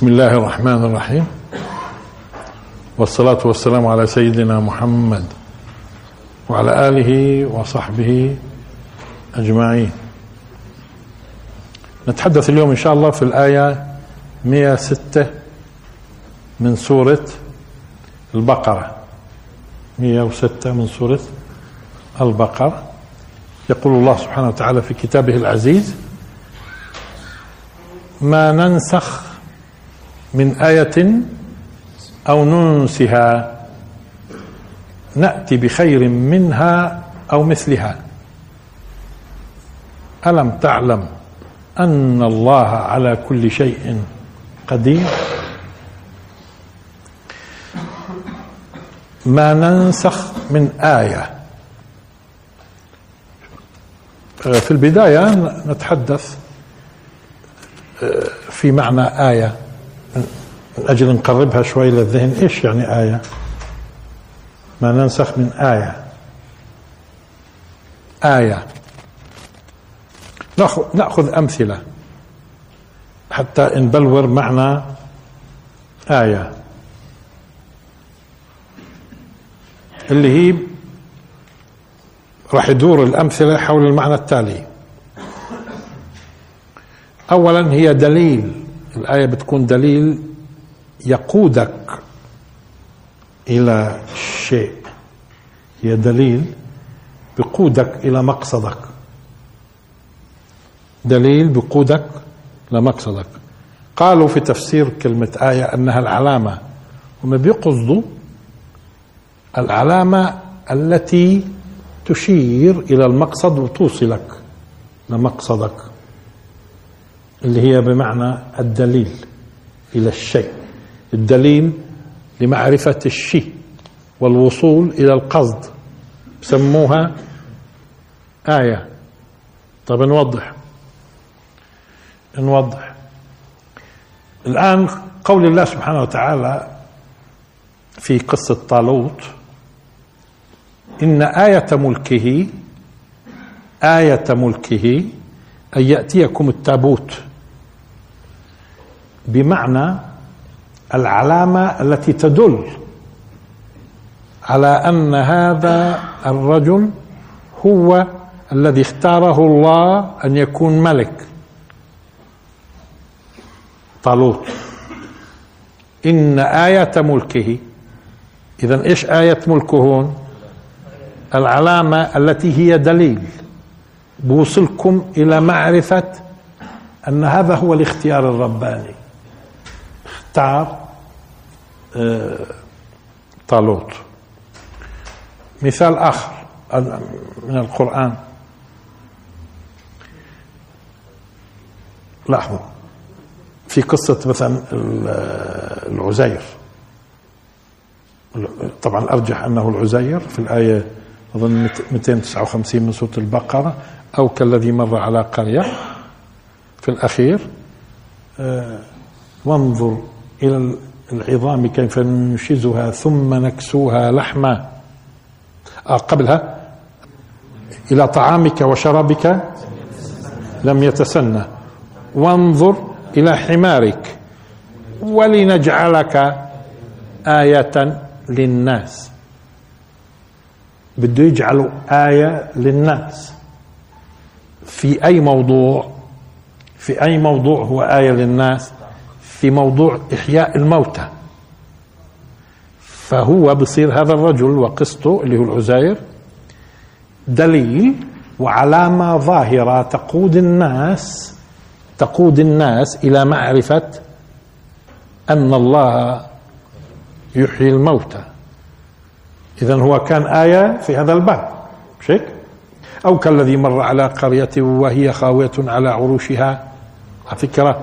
بسم الله الرحمن الرحيم. والصلاة والسلام على سيدنا محمد وعلى آله وصحبه أجمعين. نتحدث اليوم إن شاء الله في الآية 106 من سورة البقرة. 106 من سورة البقرة. يقول الله سبحانه وتعالى في كتابه العزيز ما ننسخ من آية أو ننسها نأتي بخير منها أو مثلها. ألم تعلم أن الله على كل شيء قدير؟ ما ننسخ من آية. في البداية نتحدث في معنى آية. من أجل نقربها شوي للذهن. إيش يعني آية؟ ما ننسخ من آية. آية. نأخذ, أمثلة حتى نبلور معنى آية. اللي هي راح يدور الأمثلة حول المعنى التالي. أولا هي دليل. الآية بتكون دليل يقودك إلى شيء. هي دليل بقودك إلى مقصدك. دليل بقودك لمقصدك قالوا في تفسير كلمة آية أنها العلامة. هم بيقصدوا العلامة التي تشير إلى المقصد وتوصلك لمقصدك. اللي هي بمعنى الدليل إلى الشيء. الدليل لمعرفة الشيء والوصول إلى القصد. سموها آية. طب نوضح. نوضح. الآن قول الله سبحانه وتعالى في قصة طالوت إن آية ملكه آية ملكه أن يأتيكم التابوت. بمعنى العلامة التي تدل على أن هذا الرجل هو الذي اختاره الله أن يكون ملك. طالوت. إن آية ملكه إذا إيش آية ملكه هون؟ العلامة التي هي دليل. بوصلكم إلى معرفة أن هذا هو الاختيار الرباني. آه، طالوت مثال آخر من القرآن لاحظوا. في قصة مثلا العزير طبعا الأرجح أنه العزير في الآية أظن 259 من سورة البقرة. أو كالذي مر على قرية. في الأخير آه، وانظر إلى العظام كيف ننشزها ثم نكسوها لحما. آه قبلها. إلى طعامك وشرابك لم يتسنى. وانظر إلى حمارك ولنجعلك آية للناس. بده يجعلوا آية للناس. في أي موضوع في أي موضوع هو آية للناس؟ في موضوع إحياء الموتى. فهو بصير هذا الرجل وقصته اللي هو العزير دليل وعلامة ظاهرة تقود الناس تقود الناس إلى معرفة أن الله يحيي الموتى. إذا هو كان آية في هذا الباب. مش هيك؟ أو كالذي مر على قرية وهي خاوية على عروشها. على فكرة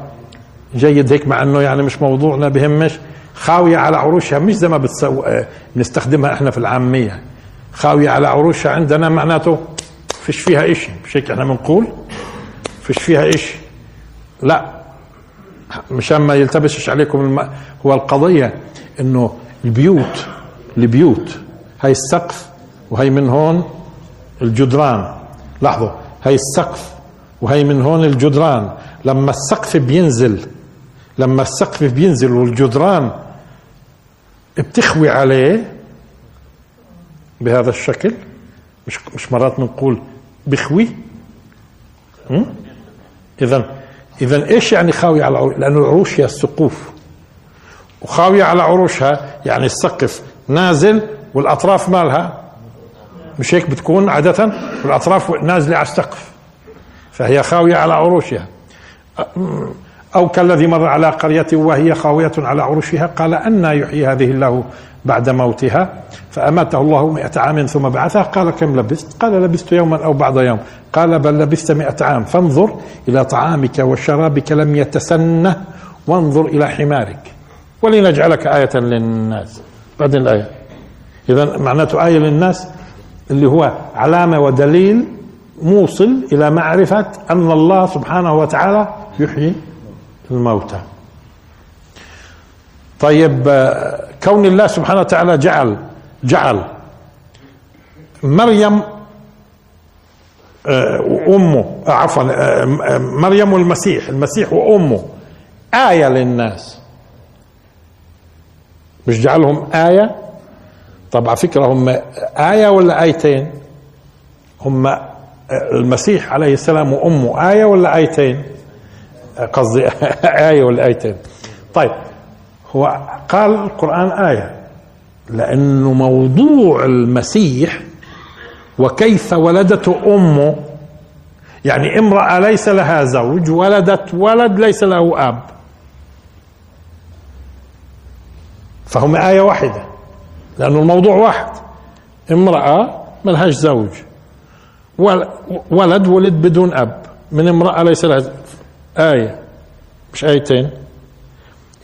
جيد هيك مع إنه يعني مش موضوعنا بهمش خاوية على عروشها مش زي ما بتسو... بنستخدمها إحنا في العامية. خاوية على عروشها عندنا معناته فيش فيها إشي مش هيك إحنا بنقول؟ فيش فيها إشي. لا مشان ما يلتبسش عليكم الم... هو القضية إنه البيوت البيوت هاي السقف وهي من هون الجدران. لاحظوا هاي السقف وهي من هون الجدران. لما السقف بينزل لما السقف بينزل والجدران بتخوي عليه بهذا الشكل مش مش مرات بنقول بخوي؟ اذا اذا إيش يعني خاوي على العروش لأنه العروش هي السقوف. وخاوية على عروشها يعني السقف نازل والأطراف مالها مش هيك بتكون عادة؟ والأطراف نازلة على السقف. فهي خاوية على عروشها. أو كالذي مر على قرية وهي خاوية على عروشها قال أن يحيي هذه الله بعد موتها فأماته الله مئة عام ثم بعثه. قال كم لبست؟ قال لبست يوما أو بعض يوم. قال بل لبست مئة عام. فانظر إلى طعامك وشرابك لم يتسنه وانظر إلى حمارك. ولنجعلك آية للناس. بعدين الآية. إذا معناته آية للناس اللي هو علامة ودليل موصل إلى معرفة أن الله سبحانه وتعالى يحيي الموتى. طيب كون الله سبحانه وتعالى جعل جعل مريم آه، وامه آه، عفوا آه، مريم والمسيح المسيح وأمه آية للناس. مش جعلهم آية؟ طب على فكرة هم آية ولا آيتين؟ هم المسيح عليه السلام وأمه آية ولا آيتين؟ قصدي آية ولا آيتين. طيب هو قال القرآن آية. لأنه موضوع المسيح وكيف ولدته أمه يعني امرأة ليس لها زوج ولدت ولد ليس له أب. فهم آية واحدة. لأنه الموضوع واحد. امرأة ملهاش زوج. ولد ولد بدون أب. من امرأة ليس لها آية مش آيتين.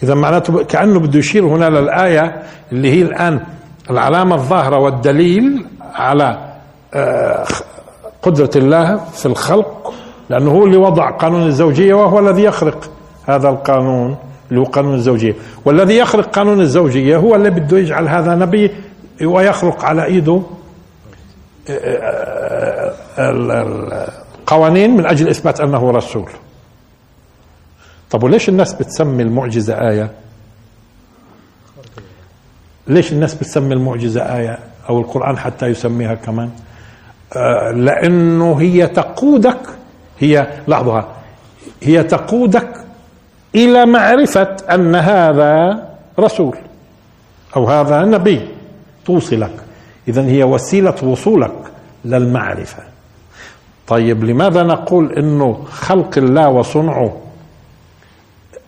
إذا معناته كأنه بده يشير هنا للآية اللي هي الآن العلامة الظاهرة والدليل على آه، قدرة الله في الخلق لأنه هو اللي وضع قانون الزوجية وهو الذي يخرق هذا القانون اللي هو قانون الزوجية. والذي يخرق قانون الزوجية هو اللي بده يجعل هذا نبي ويخرق على إيده آه، آه، القوانين من أجل إثبات أنه رسول. طب وليش الناس بتسمي المعجزة آية؟ ليش الناس بتسمي المعجزة آية أو القرآن حتى يسميها كمان؟ آه لأنه هي تقودك هي لاحظها هي تقودك إلى معرفة أن هذا رسول أو هذا نبي توصلك إذا هي وسيلة وصولك للمعرفة. طيب لماذا نقول إنه خلق الله وصنعه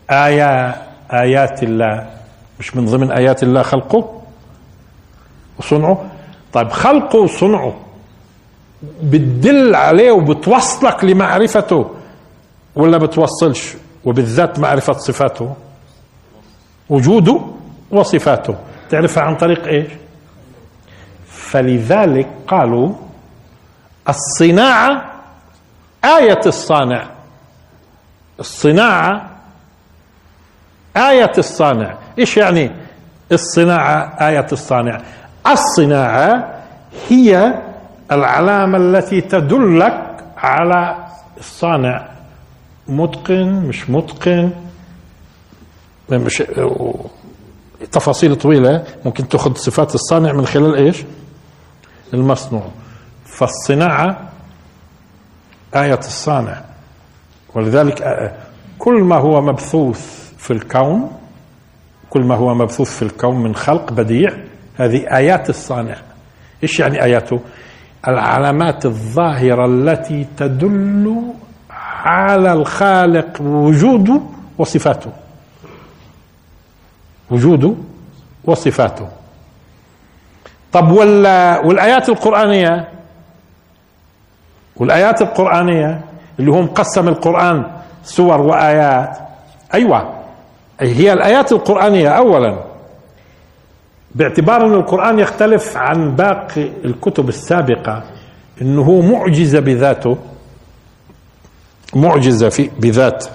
آية آيات الله. مش من ضمن آيات الله خلقه؟ وصنعه؟ طيب خلقه وصنعه. بتدل عليه وبتوصلك لمعرفته ولا بتوصلش؟ وبالذات معرفة صفاته. وجوده وصفاته. تعرفها عن طريق إيش؟ فلذلك قالوا الصناعة آية الصانع. الصناعة آية الصانع. إيش يعني الصناعة؟ آية الصانع. الصناعة هي العلامة التي تدلك على الصانع متقن مش متقن؟ مش تفاصيل طويلة. ممكن تأخذ صفات الصانع من خلال إيش؟ المصنوع فالصناعة آية الصانع. ولذلك كل ما هو مبثوث في الكون كل ما هو مبثوث في الكون من خلق بديع هذه آيات الصانع. إيش يعني آياته؟ العلامات الظاهرة التي تدل على الخالق وجوده وصفاته. وجوده وصفاته. طب والآيات القرآنية؟ والآيات القرآنية اللي هو مقسم القرآن سور وآيات أيوة. هي الآيات القرآنية أولا. باعتبار أن القرآن يختلف عن باقي الكتب السابقة أنه معجزة بذاته معجزة في بذات.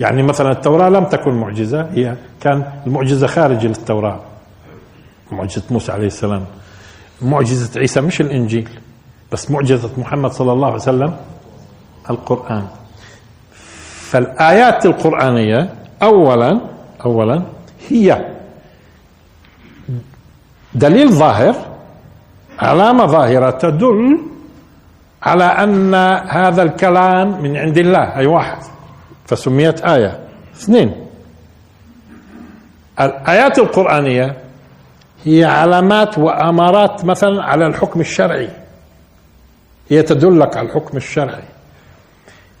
يعني مثلا التوراة لم تكن معجزة هي كان المعجزة خارج التوراة. معجزة موسى عليه السلام. معجزة عيسى مش الإنجيل بس معجزة محمد صلى الله عليه وسلم القرآن. فالآيات القرآنية اولا اولا هي دليل ظاهر علامة ظاهرة تدل على أن هذا الكلام من عند الله أي واحد. فسميت آية. اثنين. الآيات القرآنية هي علامات وأمارات مثلا على الحكم الشرعي. هي تدلك على الحكم الشرعي.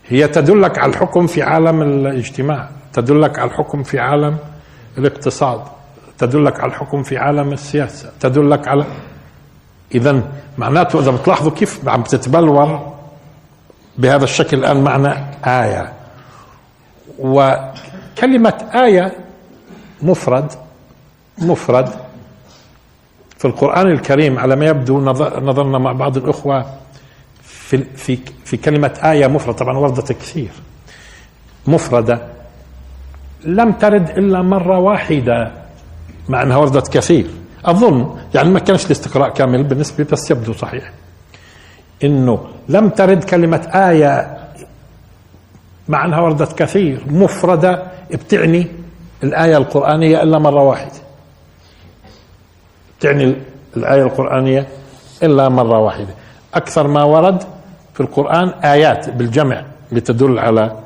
هي تدلك على الحكم في عالم الاجتماع. تدلك على الحكم في عالم الاقتصاد تدلك على الحكم في عالم السياسة تدلك على إذا معناته إذا بتلاحظوا كيف عم تتبلور بهذا الشكل الآن معنى آية. وكلمة آية مفرد مفرد في القرآن الكريم على ما يبدو نظرنا مع بعض الأخوة في في في كلمة آية مفردة طبعا وردت كثير. مفردة لم ترد إلا مرة واحدة. مع أنها وردت كثير. أظن يعني ما كانش الاستقراء كامل بالنسبة بس يبدو صحيح. إنه لم ترد كلمة آية مع أنها وردت كثير مفردة بتعني الآية القرآنية إلا مرة واحدة. تعني الآية القرآنية إلا مرة واحدة. أكثر ما ورد في القرآن آيات بالجمع لتدل على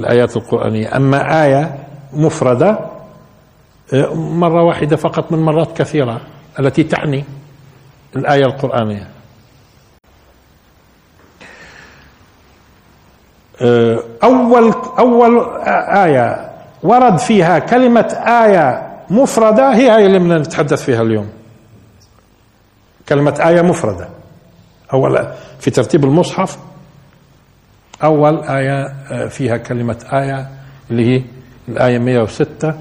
الآيات القرآنية. أما آية مفردة آه، مرة واحدة فقط من مرات كثيرة التي تعني الآية القرآنية. آه، أول أول آية ورد فيها كلمة آية مفردة هي هي اللي نتحدث فيها اليوم. كلمة آية مفردة. أول في ترتيب المصحف أول آية آه، فيها كلمة آية اللي هي الآية 106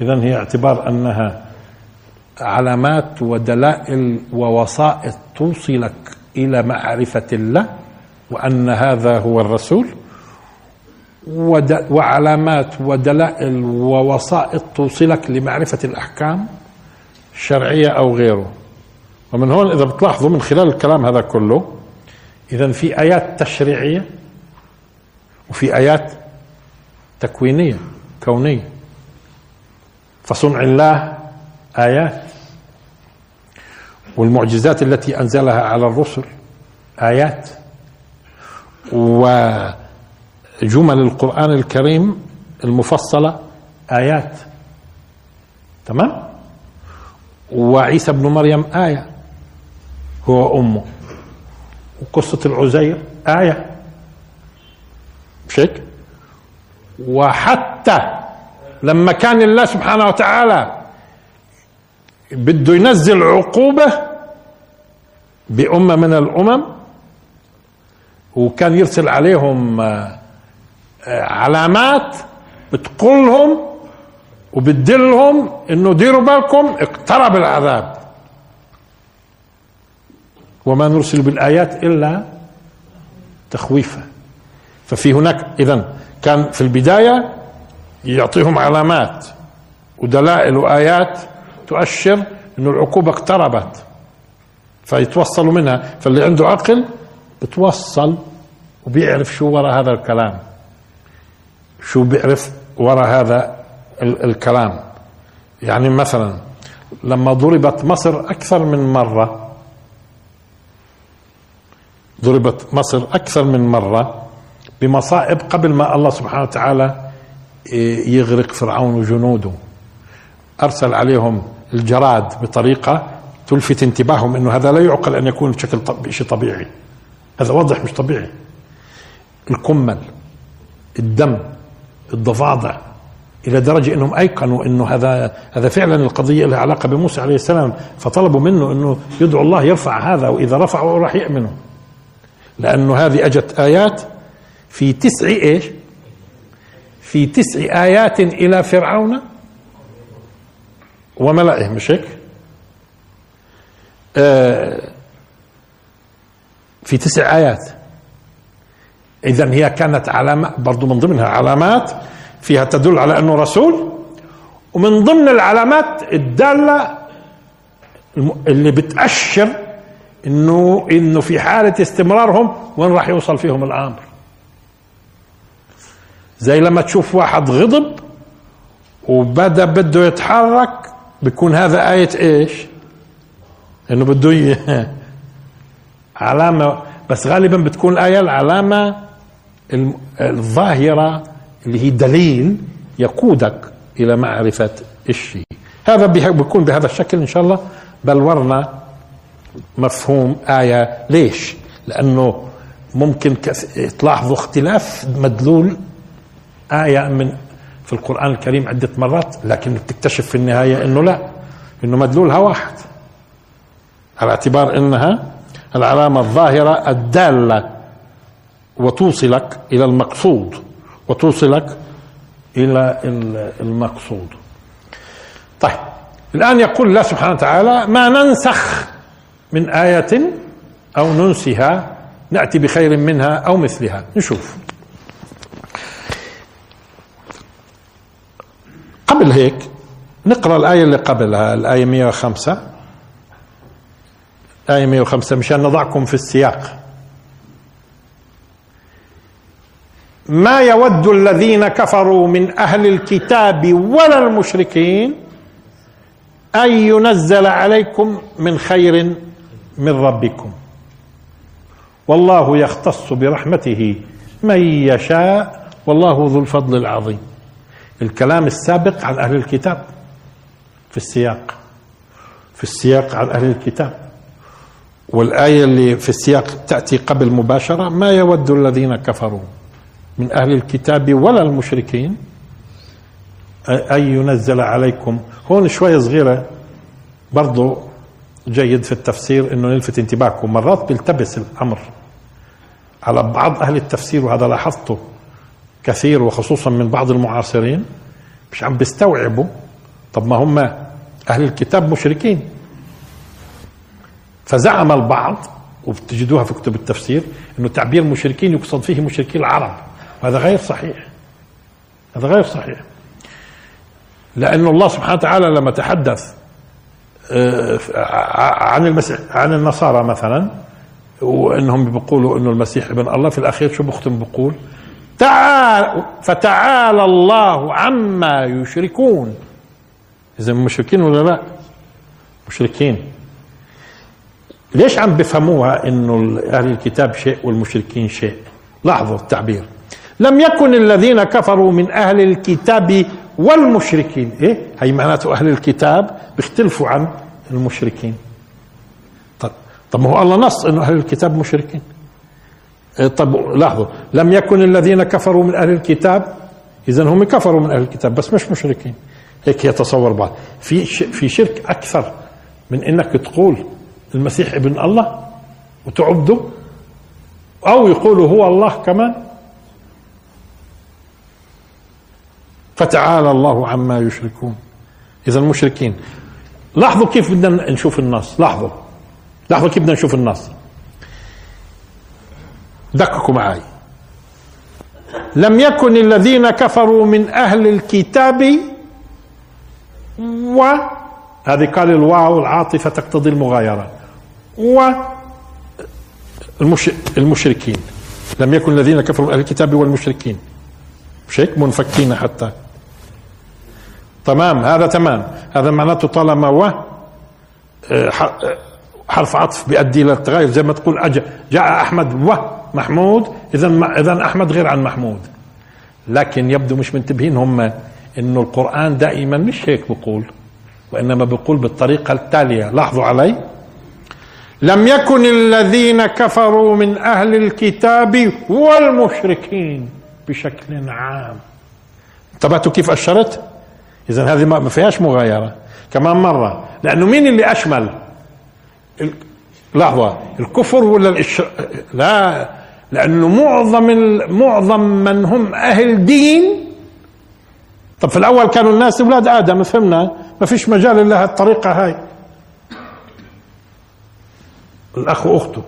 إذا هي اعتبار أنها علامات ودلائل ووسائط توصلك إلى معرفة الله وأن هذا هو الرسول. وعلامات ودلائل ووسائط توصلك لمعرفة الأحكام الشرعية أو غيره. ومن هون إذا بتلاحظوا من خلال الكلام هذا كله إذا في آيات تشريعية وفي آيات تكوينية كونية. فصنع الله آيات. والمعجزات التي أنزلها على الرسل آيات. وجمل القرآن الكريم المفصلة آيات. تمام؟ وعيسى ابن مريم آية. هو أمه وقصة العزير آية مش هيك؟ وحتى لما كان الله سبحانه وتعالى بده ينزل عقوبة بأمة من الأمم وكان يرسل عليهم آه، علامات بتقولهم وبتدلهم إنه ديروا بالكم اقترب العذاب وما نرسل بالآيات إلا تخويفا. ففي هناك إذا كان في البداية يعطيهم علامات ودلائل وآيات تؤشر أن العقوبة اقتربت فيتوصلوا منها. فاللي عنده عقل بتوصل وبيعرف شو وراء هذا الكلام. شو بيعرف وراء هذا الكلام. يعني مثلا لما ضربت مصر أكثر من مرة ضربت مصر أكثر من مرة بمصائب قبل ما الله سبحانه وتعالى إيه، يغرق فرعون وجنوده. أرسل عليهم الجراد بطريقة تلفت انتباههم أنه هذا لا يعقل أن يكون بشكل شيء طبيعي. هذا واضح مش طبيعي. الكمل الدم الضفادع إلى درجة إنهم أيقنوا إنه هذا هذا فعلا القضية لها علاقة بموسى عليه السلام فطلبوا منه إنه يدعو الله يرفع هذا وإذا رفعه راح يامنوا لأنه هذه أجت آيات في تسع إيش؟ في تسع آيات إلى فرعون وملئه مش هيك؟ آه في تسع آيات. إذا هي كانت علامة برضو من ضمنها علامات فيها تدل على أنه رسول ومن ضمن العلامات الدالة اللي بتأشر إنه إنه في حالة استمرارهم وين راح يوصل فيهم الأمر زي لما تشوف واحد غضب وبدأ بده يتحرك بيكون هذا آية إيش؟ إنه بده. علامة بس غالبا بتكون الآية العلامة الظاهرة اللي هي دليل يقودك إلى معرفة الشيء هذا بيكون بهذا الشكل إن شاء الله بلورنا مفهوم آية. ليش؟ لأنه ممكن تلاحظوا اختلاف مدلول آية من في القرآن الكريم عدة مرات لكن بتكتشف في النهاية أنه لا أنه مدلولها واحد. على اعتبار أنها العلامة الظاهرة الدالة وتوصلك إلى المقصود وتوصلك إلى المقصود. طيب الآن يقول الله سبحانه وتعالى ما ننسخ من آية أو ننسها نأتي بخير منها أو مثلها. نشوف. قبل هيك نقرأ الآية اللي قبلها الآية 105 آية 105 مشان نضعكم في السياق. ما يود الذين كفروا من أهل الكتاب ولا المشركين أن ينزل عليكم من خير من ربكم. والله يختص برحمته من يشاء والله ذو الفضل العظيم. الكلام السابق عن أهل الكتاب في السياق في السياق عن أهل الكتاب. والآية اللي في السياق تأتي قبل مباشرة ما يود الذين كفروا من أهل الكتاب ولا المشركين أن ينزل عليكم. هون شوية صغيرة برضو جيد في التفسير إنه نلفت انتباهكم. مرات بيلتبس الأمر على بعض أهل التفسير وهذا لاحظته كثير وخصوصا من بعض المعاصرين مش عم بيستوعبوا. طب ما هم أهل الكتاب مشركين. فزعم البعض وبتجدوها في كتب التفسير إنه تعبير مشركين يقصد فيه مشركي العرب. وهذا غير صحيح. هذا غير صحيح. لأن الله سبحانه وتعالى لما تحدث عن المسيح عن النصارى مثلا وإنهم بيقولوا إنه المسيح ابن الله في الأخير شو بختم بقول تعال فتعالى الله عما يشركون. إذا مشركين ولا لا؟ مشركين. ليش عم بفهموها إنه أهل الكتاب شيء والمشركين شيء؟ لاحظوا التعبير. لم يكن الذين كفروا من أهل الكتاب والمشركين. إيه؟ هي معناته أهل الكتاب بيختلفوا عن المشركين. طب طب ما هو الله نص إنه أهل الكتاب مشركين. إيه طب لاحظوا لم يكن الذين كفروا من أهل الكتاب اذا هم كفروا من أهل الكتاب بس مش مشركين. هيك يتصور بعض. في في شرك أكثر من إنك تقول المسيح ابن الله وتعبده أو يقولوا هو الله كمان. فتعالى الله عما يشركون. إذا المشركين لاحظوا كيف بدنا نشوف النص لاحظوا. لاحظوا كيف بدنا نشوف النص دققوا معي لم يكن الذين كفروا من أهل الكتاب و هذه قال الواو العاطفة تقتضي المغايرة. و المشركين. لم يكن الذين كفروا من أهل الكتاب والمشركين. مش هيك منفكين حتى. تمام هذا تمام. هذا معناته طالما و آه، آه، حرف عطف بيؤدي إلى التغير. زي ما تقول أجا جاء أحمد و محمود. اذا اذا أحمد غير عن محمود. لكن يبدو مش منتبهين هم إنه القرآن دائما مش هيك بقول وإنما بقول بالطريقة التالية. لاحظوا علي. لم يكن الذين كفروا من أهل الكتاب والمشركين بشكل عام. انتبهتوا كيف أشرت؟ إذا هذه ما فيهاش مغايرة. كمان مرة. لأنه مين اللي أشمل؟ لحظة. الكفر ولا الإش... لا. لأنه معظم معظم من هم أهل دين. طب في الأول كانوا الناس أولاد آدم فهمنا؟ ما فيش مجال إلا هالطريقة هاي. الأخ وأخته.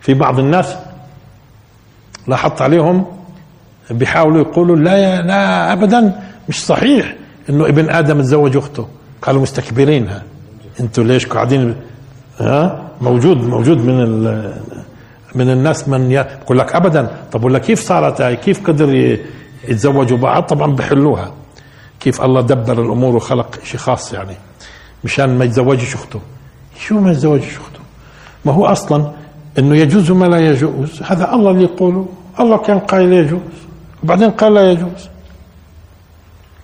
في بعض الناس لاحظت عليهم بيحاولوا يقولوا لا لا ابدا. مش صحيح. إنه ابن آدم تزوج أخته. قالوا مستكبرينها أنتوا ليش قاعدين؟ ها؟ موجود موجود من من الناس من يقول لك ابدا. طب ولا كيف صارت هاي؟ كيف قدر يتزوجوا بعض؟ طبعا بحلوها. كيف الله دبر الأمور وخلق شيء خاص يعني. مشان ما يتزوجش أخته. شو ما يتزوجش أخته؟ ما هو أصلا إنه يجوز ما لا يجوز. هذا الله اللي يقوله. الله كان قايل يجوز. وبعدين قال لا يجوز.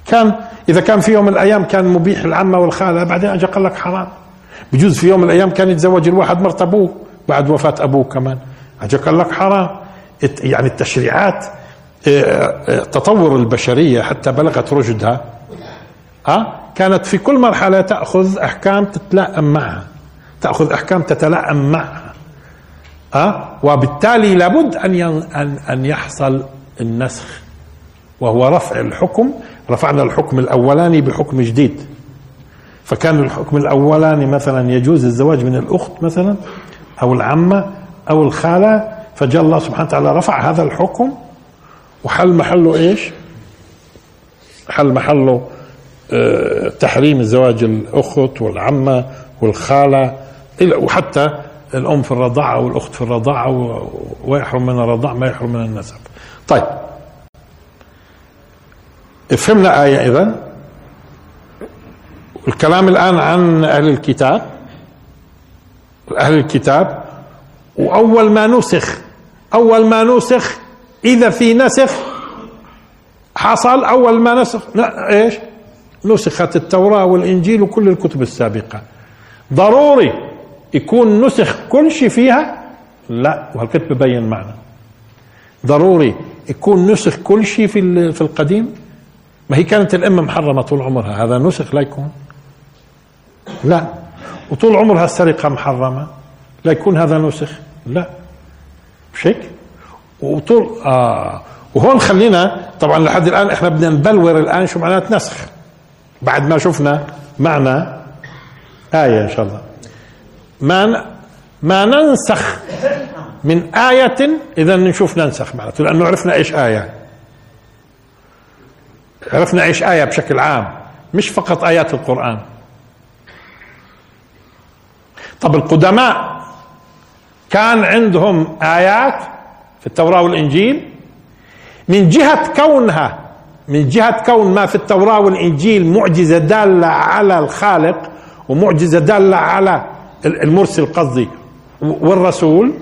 كان إذا كان في يوم من الأيام كان مبيح العمه والخالة بعدين اجى قال لك حرام. بجوز في يوم من الأيام كان يتزوج الواحد مرت أبوه بعد وفاة أبوه كمان. اجى قال لك حرام. يعني التشريعات آه، آه، تطور البشرية حتى بلغت رشدها. أه؟ كانت في كل مرحلة تأخذ أحكام تتلائم معها. تأخذ أحكام تتلائم معها. أه؟ وبالتالي لابد أن ان أن يحصل النسخ وهو رفع الحكم رفعنا الحكم الأولاني بحكم جديد فكان الحكم الأولاني مثلا يجوز الزواج من الأخت مثلا أو العمة أو الخالة فجاء الله سبحانه وتعالى رفع هذا الحكم وحل محله إيش؟ حل محله آه، تحريم الزواج الأخت والعمة والخالة وحتى الأم في الرضاعة والأخت في الرضاعة ويحرم من الرضاع ما يحرم من النسب. طيب فهمنا آية إذا الكلام الآن عن أهل الكتاب. أهل الكتاب. وأول ما نسخ أول ما نسخ إذا في نسخ حصل أول ما نسخ إيش؟ نسخت التوراة والإنجيل وكل الكتب السابقة. ضروري يكون نسخ كل شيء فيها؟ لا وهالكتب ببين معنى. ضروري يكون نسخ كل شيء في في القديم؟ ما هي كانت الأمة محرمة طول عمرها؟ هذا نسخ لا يكون لا. وطول عمرها السرقة محرمة. لا يكون هذا نسخ. لا. مش هيك وطول آه. وهون خلينا طبعا لحد الآن إحنا بدنا نبلور الآن شو معنات نسخ. بعد ما شفنا معنى آية إن شاء الله. ما ما ننسخ من آية إذا نشوف ننسخ معناته لأنه عرفنا إيش آية. عرفنا إيش آية بشكل عام. مش فقط آيات القرآن. طب القدماء كان عندهم آيات في التوراة والإنجيل. من جهة كونها من جهة كون ما في التوراة والإنجيل معجزة دالة على الخالق ومعجزة دالة على المرسل قصدي والرسول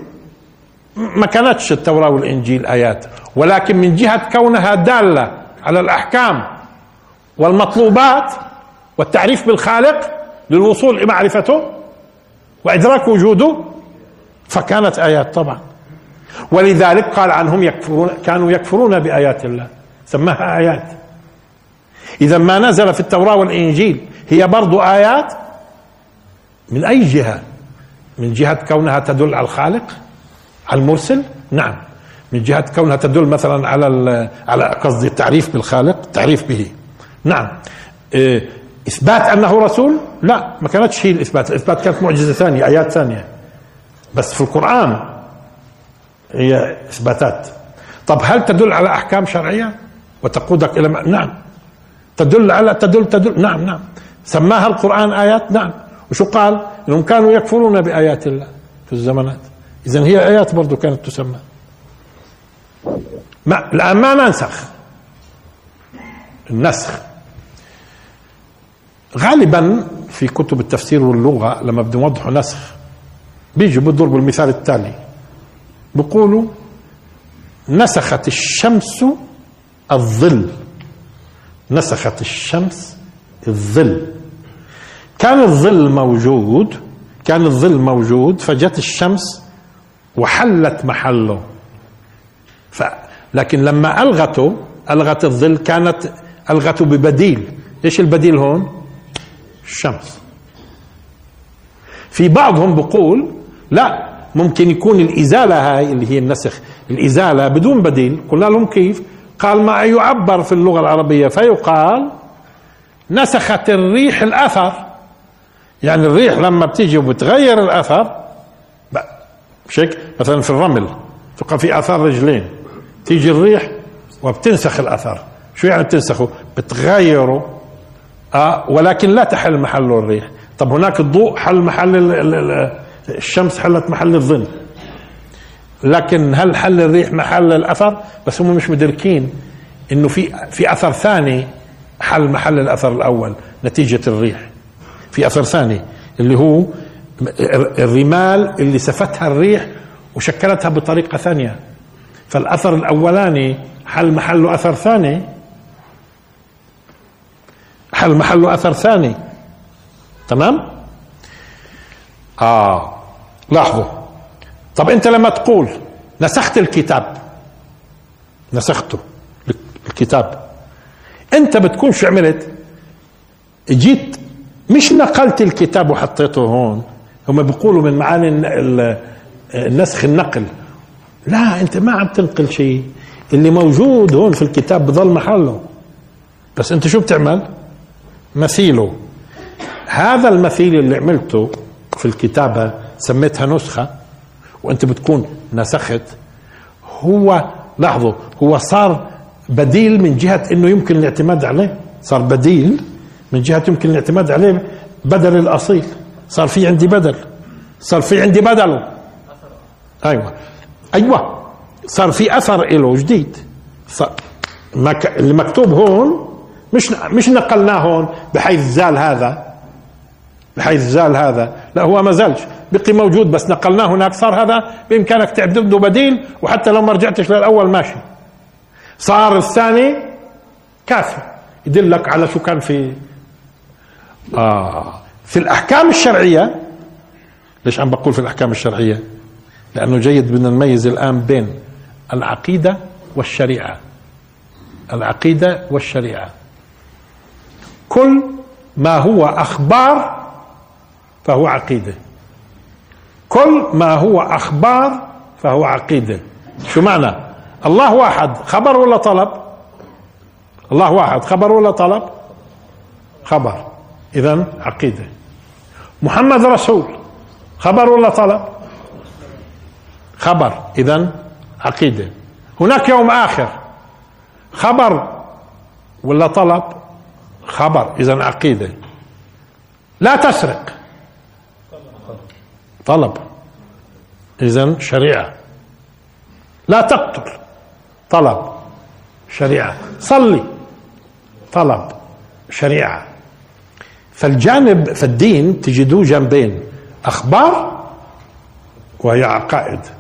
ما كانتش التوراة والإنجيل آيات. ولكن من جهة كونها دالة على الأحكام والمطلوبات والتعريف بالخالق للوصول لمعرفته وإدراك وجوده فكانت آيات طبعا. ولذلك قال عنهم يكفرون كانوا يكفرون بآيات الله سماها آيات. إذا ما نزل في التوراة والإنجيل هي برضو آيات من أي جهة؟ من جهة كونها تدل على الخالق على المرسل؟ نعم. من جهة كونها تدل مثلا على على قصدي التعريف بالخالق التعريف به. نعم. إيه، إثبات أنه رسول؟ لا ما كانتش هي الإثبات. الإثبات كانت معجزة ثانية آيات ثانية. بس في القرآن هي إثباتات. طب هل تدل على أحكام شرعية؟ وتقودك إلى نعم. تدل على تدل تدل. نعم نعم. سماها القرآن آيات؟ نعم. وشو قال؟ إنهم كانوا يكفرون بآيات الله في الزمانات. إذا هي آيات برضو كانت تسمى. ما الآن ما ننسخ. النسخ. غالبا في كتب التفسير واللغة لما بدهم يوضحوا نسخ بيجوا بيضربوا المثال التالي. بيقولوا نسخت الشمس الظل. نسخت الشمس الظل. كان الظل موجود كان الظل موجود فجت الشمس وحلت محله. ف لكن لما ألغته ألغت الظل كانت ألغته ببديل. إيش البديل هون؟ الشمس. في بعضهم بقول لا ممكن يكون الإزالة هاي اللي هي النسخ الإزالة بدون بديل. قلنا لهم كيف؟ قال ما يعبر في اللغة العربية فيقال نسخت الريح الأثر. يعني الريح لما بتيجي وبتغير الأثر هيك مثلا في الرمل تبقى في آثار رجلين. تيجي الريح وبتنسخ الأثر. شو يعني بتنسخه؟ بتغيره. آه ولكن لا تحل محله الريح. طب هناك الضوء حل محل الشمس حلت محل الظل. لكن هل حل الريح محل الأثر؟ بس هم مش مدركين إنه في في أثر ثاني حل محل الأثر الأول نتيجة الريح. في أثر ثاني اللي هو الرمال اللي سفتها الريح وشكلتها بطريقة ثانية. فالأثر الأولاني حل محله أثر ثاني؟ حل محله أثر ثاني؟ تمام؟ آه لاحظوا. طب أنت لما تقول نسخت الكتاب نسخته الكتاب أنت بتكون شو عملت؟ جيت مش نقلت الكتاب وحطيته هون. هم بيقولوا من معاني النسخ النقل. لا انت ما عم تنقل شيء. اللي موجود هون في الكتاب بضل محله. بس انت شو بتعمل؟ مثيله. هذا المثيل اللي عملته في الكتابة سميتها نسخة وانت بتكون نسخت. هو لاحظوا هو صار بديل من جهة إنه يمكن الاعتماد عليه. صار بديل من جهة يمكن الاعتماد عليه بدل الأصيل. صار في عندي بدل. صار في عندي بدله. أيوه. أيوه. صار في أثر له جديد. صار اللي مكتوب هون مش مش نقلناه هون بحيث زال هذا. بحيث زال هذا. لا هو ما زالش. بقي موجود بس نقلناه هناك. صار هذا بإمكانك تعدد له بديل وحتى لو ما رجعتش للأول ماشي. صار الثاني كافي. يدلك على شو كان في آه في الأحكام الشرعية. ليش عم بقول في الأحكام الشرعية؟ لأنه جيد بدنا نميز الآن بين العقيدة والشريعة. العقيدة والشريعة. كل ما هو أخبار فهو عقيدة. كل ما هو أخبار فهو عقيدة. شو معنى؟ الله واحد خبر ولا طلب؟ الله واحد خبر ولا طلب؟ خبر. اذا عقيدة. محمد رسول خبر ولا طلب؟ خبر. اذا عقيدة. هناك يوم آخر. خبر ولا طلب؟ خبر. اذا عقيدة. لا تسرق. طلب. اذا شريعة. لا تقتل. طلب. شريعة. صلي. طلب. شريعة. فالجانب في الدين تجدوه جنبين. أخبار وهي عقائد.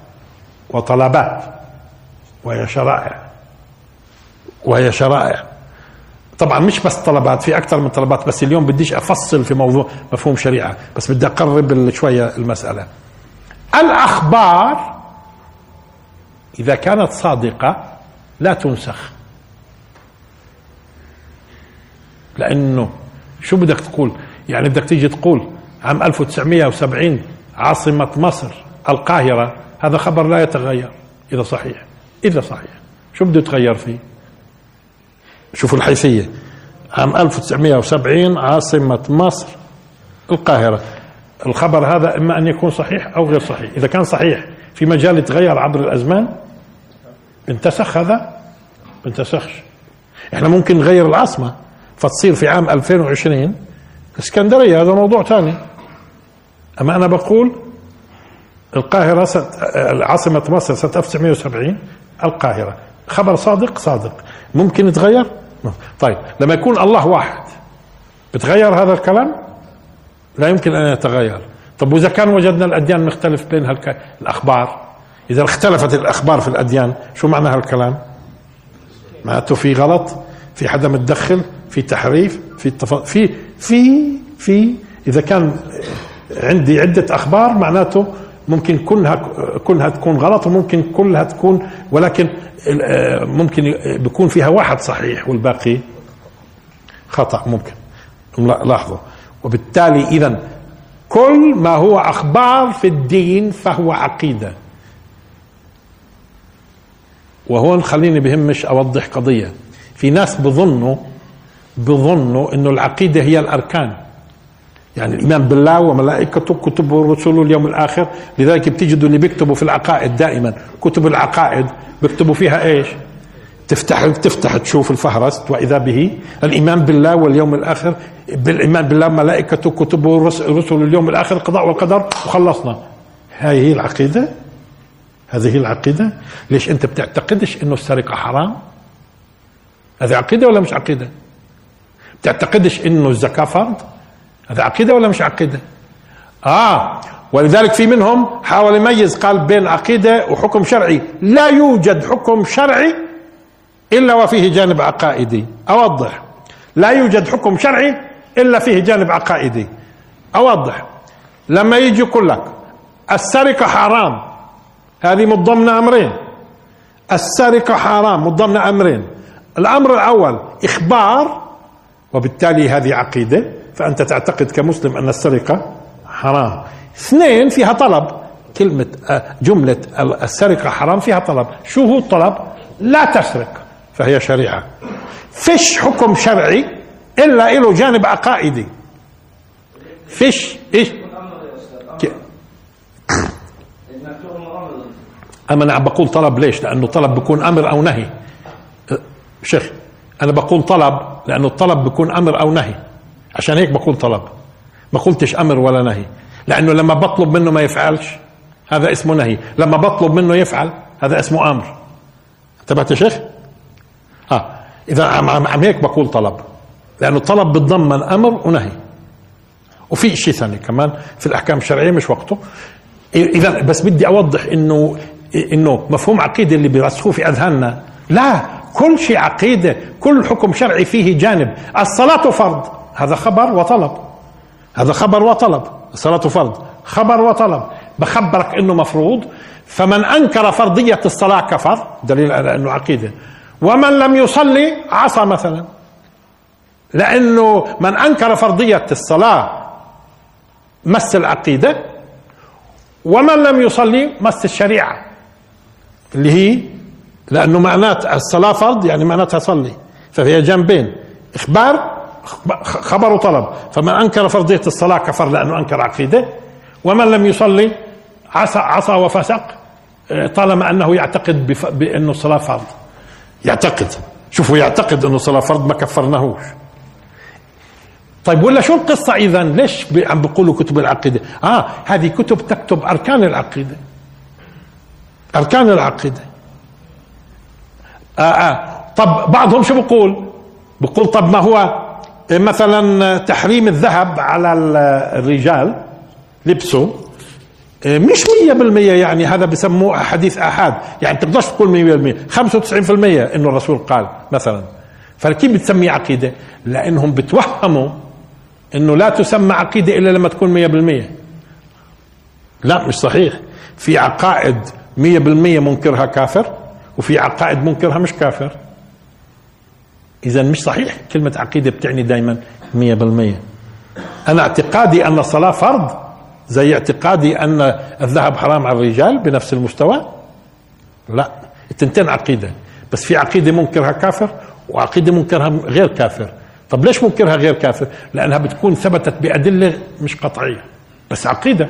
وطلبات وهي شرائع وهي شرائع. طبعا مش بس طلبات في أكثر من طلبات بس اليوم بديش أفصل في موضوع مفهوم شريعة بس بدي أقرب شوية المسألة. الأخبار إذا كانت صادقة لا تنسخ. لأنه شو بدك تقول؟ يعني بدك تيجي تقول عام 1970 عاصمة مصر القاهرة هذا خبر لا يتغير إذا صحيح إذا صحيح. شو بده يتغير فيه؟ شوفوا الحيثية. عام 1970 عاصمة مصر القاهرة. الخبر هذا إما أن يكون صحيح أو غير صحيح. إذا كان صحيح في مجال يتغير عبر الأزمان؟ انتسخ هذا؟ انتسخش إحنا ممكن نغير العاصمة فتصير في عام 2020 إسكندرية هذا موضوع ثاني. أما أنا بقول القاهرة سنة عاصمة مصر سنة 1970 القاهرة. خبر صادق صادق. ممكن يتغير؟ طيب لما يكون الله واحد بتغير هذا الكلام؟ لا يمكن أن يتغير. طب وإذا كان وجدنا الأديان مختلف بين الأخبار؟ إذا اختلفت الأخبار في الأديان شو معنى هالكلام؟ معناته في غلط في حدا متدخل في تحريف في التف... في في في إذا كان عندي عدة أخبار معناته ممكن كلها كلها تكون غلط وممكن كلها تكون ولكن ممكن بيكون فيها واحد صحيح والباقي خطأ ممكن. لاحظوا. وبالتالي اذا كل ما هو أخبار في الدين فهو عقيدة. وهون خليني بهمش أوضح قضية. في ناس بظنوا بظنوا إنه العقيدة هي الأركان. يعني الإيمان بالله وملائكته كتبه ورسله اليوم الآخر. لذلك بتجدوا اللي بيكتبوا في العقائد دائما. كتب العقائد بيكتبوا فيها إيش؟ تفتح تفتح تشوف الفهرس وإذا به. الإيمان بالله واليوم الآخر بالإيمان بالله ملائكته كتبه ورسله اليوم الآخر القضاء والقدر وخلصنا. هاي هي العقيدة. هذه هي العقيدة. ليش أنت بتعتقدش إنه السرقة حرام؟ هذه عقيدة ولا مش عقيدة؟ بتعتقدش إنه الزكاة فرض؟ هذا عقيدة ولا مش عقيدة؟ آه ولذلك في منهم حاول يميز قال بين عقيدة وحكم شرعي. لا يوجد حكم شرعي إلا وفيه جانب عقائدي. أوضح. لا يوجد حكم شرعي إلا فيه جانب عقائدي. أوضح. لما يجي يقول لك السرقة حرام هذه من ضمن أمرين. السرقة حرام من ضمن أمرين. الأمر الأول إخبار وبالتالي هذه عقيدة. فأنت تعتقد كمسلم أن السرقة حرام. اثنين فيها طلب. كلمة آه، جملة السرقة حرام فيها طلب. شو هو الطلب. لا تسرق فهي شريعة. فيش حكم شرعي إلا له جانب عقائدي فيش إيش؟ أما أنا عم بقول طلب ليش؟ لأنه طلب بيكون أمر أو نهي. أه، شيخ أنا بقول طلب لأنه الطلب بيكون أمر أو نهي. عشان هيك بقول طلب. ما قلتش أمر ولا نهي. لأنه لما بطلب منه ما يفعلش هذا اسمه نهي. لما بطلب منه يفعل هذا اسمه أمر. انتبهت يا شيخ؟ آه. إذا عم, عم هيك بقول طلب. لأنه الطلب بتضمن أمر ونهي. وفي شيء ثاني كمان في الأحكام الشرعية مش وقته. إذا بس بدي أوضح إنه إنه مفهوم عقيدة اللي بيرسخوه في أذهاننا. لا كل شيء عقيدة كل حكم شرعي فيه جانب. الصلاة فرض. هذا خبر وطلب. هذا خبر وطلب. الصلاة فرض. خبر وطلب. بخبرك إنه مفروض. فمن أنكر فرضية الصلاة كفر. دليل على أنه عقيدة. ومن لم يصلي عصى مثلا. لأنه من أنكر فرضية الصلاة مس العقيدة. ومن لم يصلي مس الشريعة. اللي هي لأنه معنات الصلاة فرض يعني معناتها صلي. فهي جنبين. إخبار خبر وطلب. فمن أنكر فرضية الصلاة كفر لأنه أنكر عقيدة. ومن لم يصلي عصى عصى وفسق طالما أنه يعتقد بأنه الصلاة فرض. يعتقد. شوفوا يعتقد أنه صلاه فرض ما كفرناهوش. طيب ولا شو القصة إذا؟ ليش عم بيقولوا كتب العقيدة؟ آه هذه كتب تكتب أركان العقيدة. أركان العقيدة. آه آه. طب بعضهم شو بقول بقول طب ما هو مثلا تحريم الذهب على الرجال لبسه إيه، مش مية بالمية يعني هذا بسموه حديث أحد. يعني تقدرش تقول مية بالمية. خمسة وتسعين في المية إنه الرسول قال مثلا. فكيف بتسميه عقيدة؟ لأنهم بتوهموا إنه لا تسمى عقيدة إلا لما تكون مية بالمية. لا مش صحيح. في عقائد مية بالمية منكرها كافر وفي عقائد منكرها مش كافر. إذا مش صحيح. كلمة عقيدة بتعني دائما مية بالمية. أنا اعتقادي أن الصلاة فرض زي اعتقادي أن الذهب حرام على الرجال بنفس المستوى؟ لا. التنتين عقيدة. بس في عقيدة منكرها كافر وعقيدة منكرها غير كافر. طب ليش منكرها غير كافر؟ لأنها بتكون ثبتت بأدلة مش قطعية. بس عقيدة.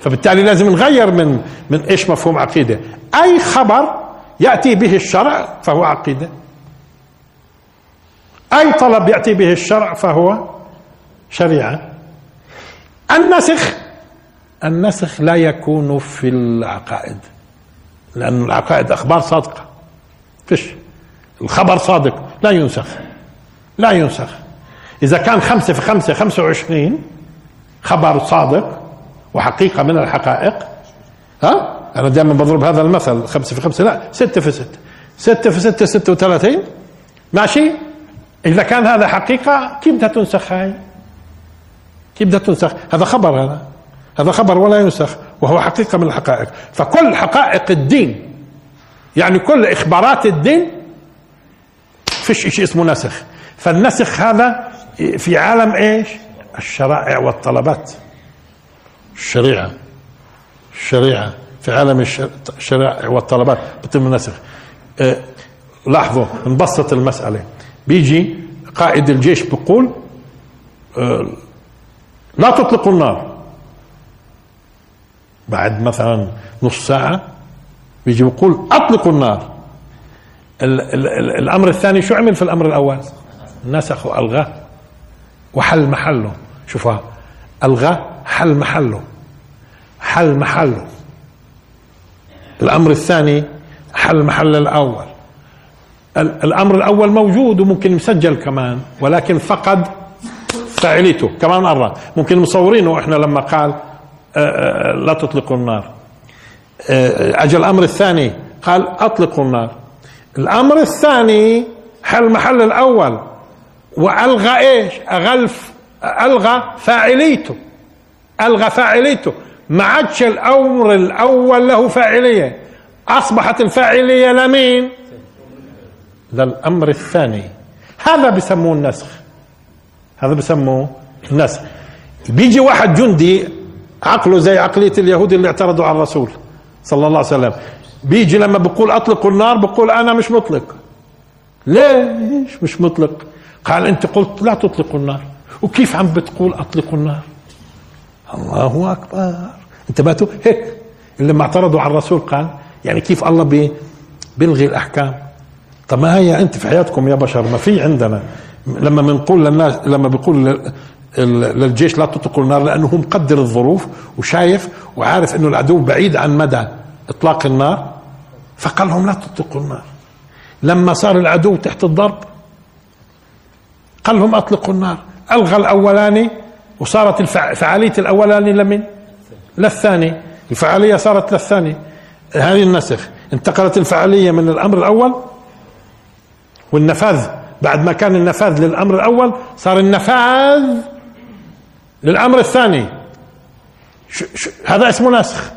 فبالتالي لازم نغير من من إيش مفهوم عقيدة. أي خبر يأتي به الشرع فهو عقيدة. أي طلب يأتي به الشرع فهو شريعة. النسخ النسخ لا يكون في العقائد لأن العقائد أخبار صادقة. فيش. الخبر صادق لا ينسخ لا ينسخ. إذا كان خمسة في خمسة خمسة وعشرين خبر صادق وحقيقة من الحقائق. ها؟ أنا دائما بضرب هذا المثل خمسة في خمسة لا ستة في ستة. ستة في ستة ستة وثلاثين. ماشي؟ إذا كان هذا حقيقة كيف بدها تنسخ هاي كيف بدها تنسخ. هذا خبر هذا. هذا خبر ولا ينسخ وهو حقيقة من الحقائق. فكل حقائق الدين يعني كل إخبارات الدين فيش شيء اسمه نسخ. فالنسخ هذا في عالم إيش؟ الشرائع والطلبات. الشريعة. الشريعة في عالم الشرائع والطلبات بتم النسخ. أه لاحظوا نبسط المسألة. بيجي قائد الجيش بيقول أه لا تطلقوا النار. بعد مثلا نص ساعة بيجي بيقول أطلقوا النار. ال ال ال الأمر الثاني شو عمل في الأمر الأول؟ نسخ وألغاه وحل محله. شوفها ألغاه حل محله. حل محله. الأمر الثاني حل محل الأول. الأمر الأول موجود وممكن مسجل كمان ولكن فقد فاعليته كمان مرة. ممكن مصورينه. إحنا لما قال آه، آه، لا تطلقوا النار. آه، اجى الأمر الثاني. قال أطلقوا النار. الأمر الثاني حل محل الأول؟ وألغى إيش؟ أغلف ألغى فاعليته. ألغى فاعليته. ما عادش الأمر الأول له فاعلية. أصبحت الفاعلية لمين؟ للامر الثاني. هذا بسموه النسخ. هذا بسموه النسخ. بيجي واحد جندي عقله زي عقلية اليهود اللي اعترضوا على الرسول صلى الله عليه وسلم. بيجي لما بقول اطلقوا النار بقول أنا مش مطلق. ليش مش مطلق؟ قال أنت قلت لا تطلقوا النار. وكيف عم بتقول اطلقوا النار؟ الله أكبر. انتبهتوا هيك. اللي لما اعترضوا على الرسول قال يعني كيف الله بي بيلغي الأحكام؟ طب ما هي أنت في حياتكم يا بشر؟ ما في عندنا. لما بنقول للناس لما بيقول للجيش لا تطلقوا النار لأنه هو مقدر الظروف وشايف وعارف إنه العدو بعيد عن مدى إطلاق النار فقال لهم لا تطلقوا النار. لما صار العدو تحت الضرب قال لهم أطلقوا النار. ألغى الأولاني وصارت فعالية الأولاني لمن؟ للثاني. الفعالية صارت للثاني. هذه النسخ. انتقلت الفعالية من الأمر الأول والنفاذ. بعد ما كان النفاذ للأمر الأول صار النفاذ للأمر الثاني. شو شو هذا اسمه نسخ.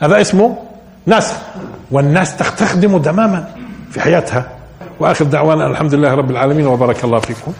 هذا اسمه نسخ. والناس تستخدمه تماما في حياتها. وآخر دعوانا الحمد لله رب العالمين وبارك الله فيكم.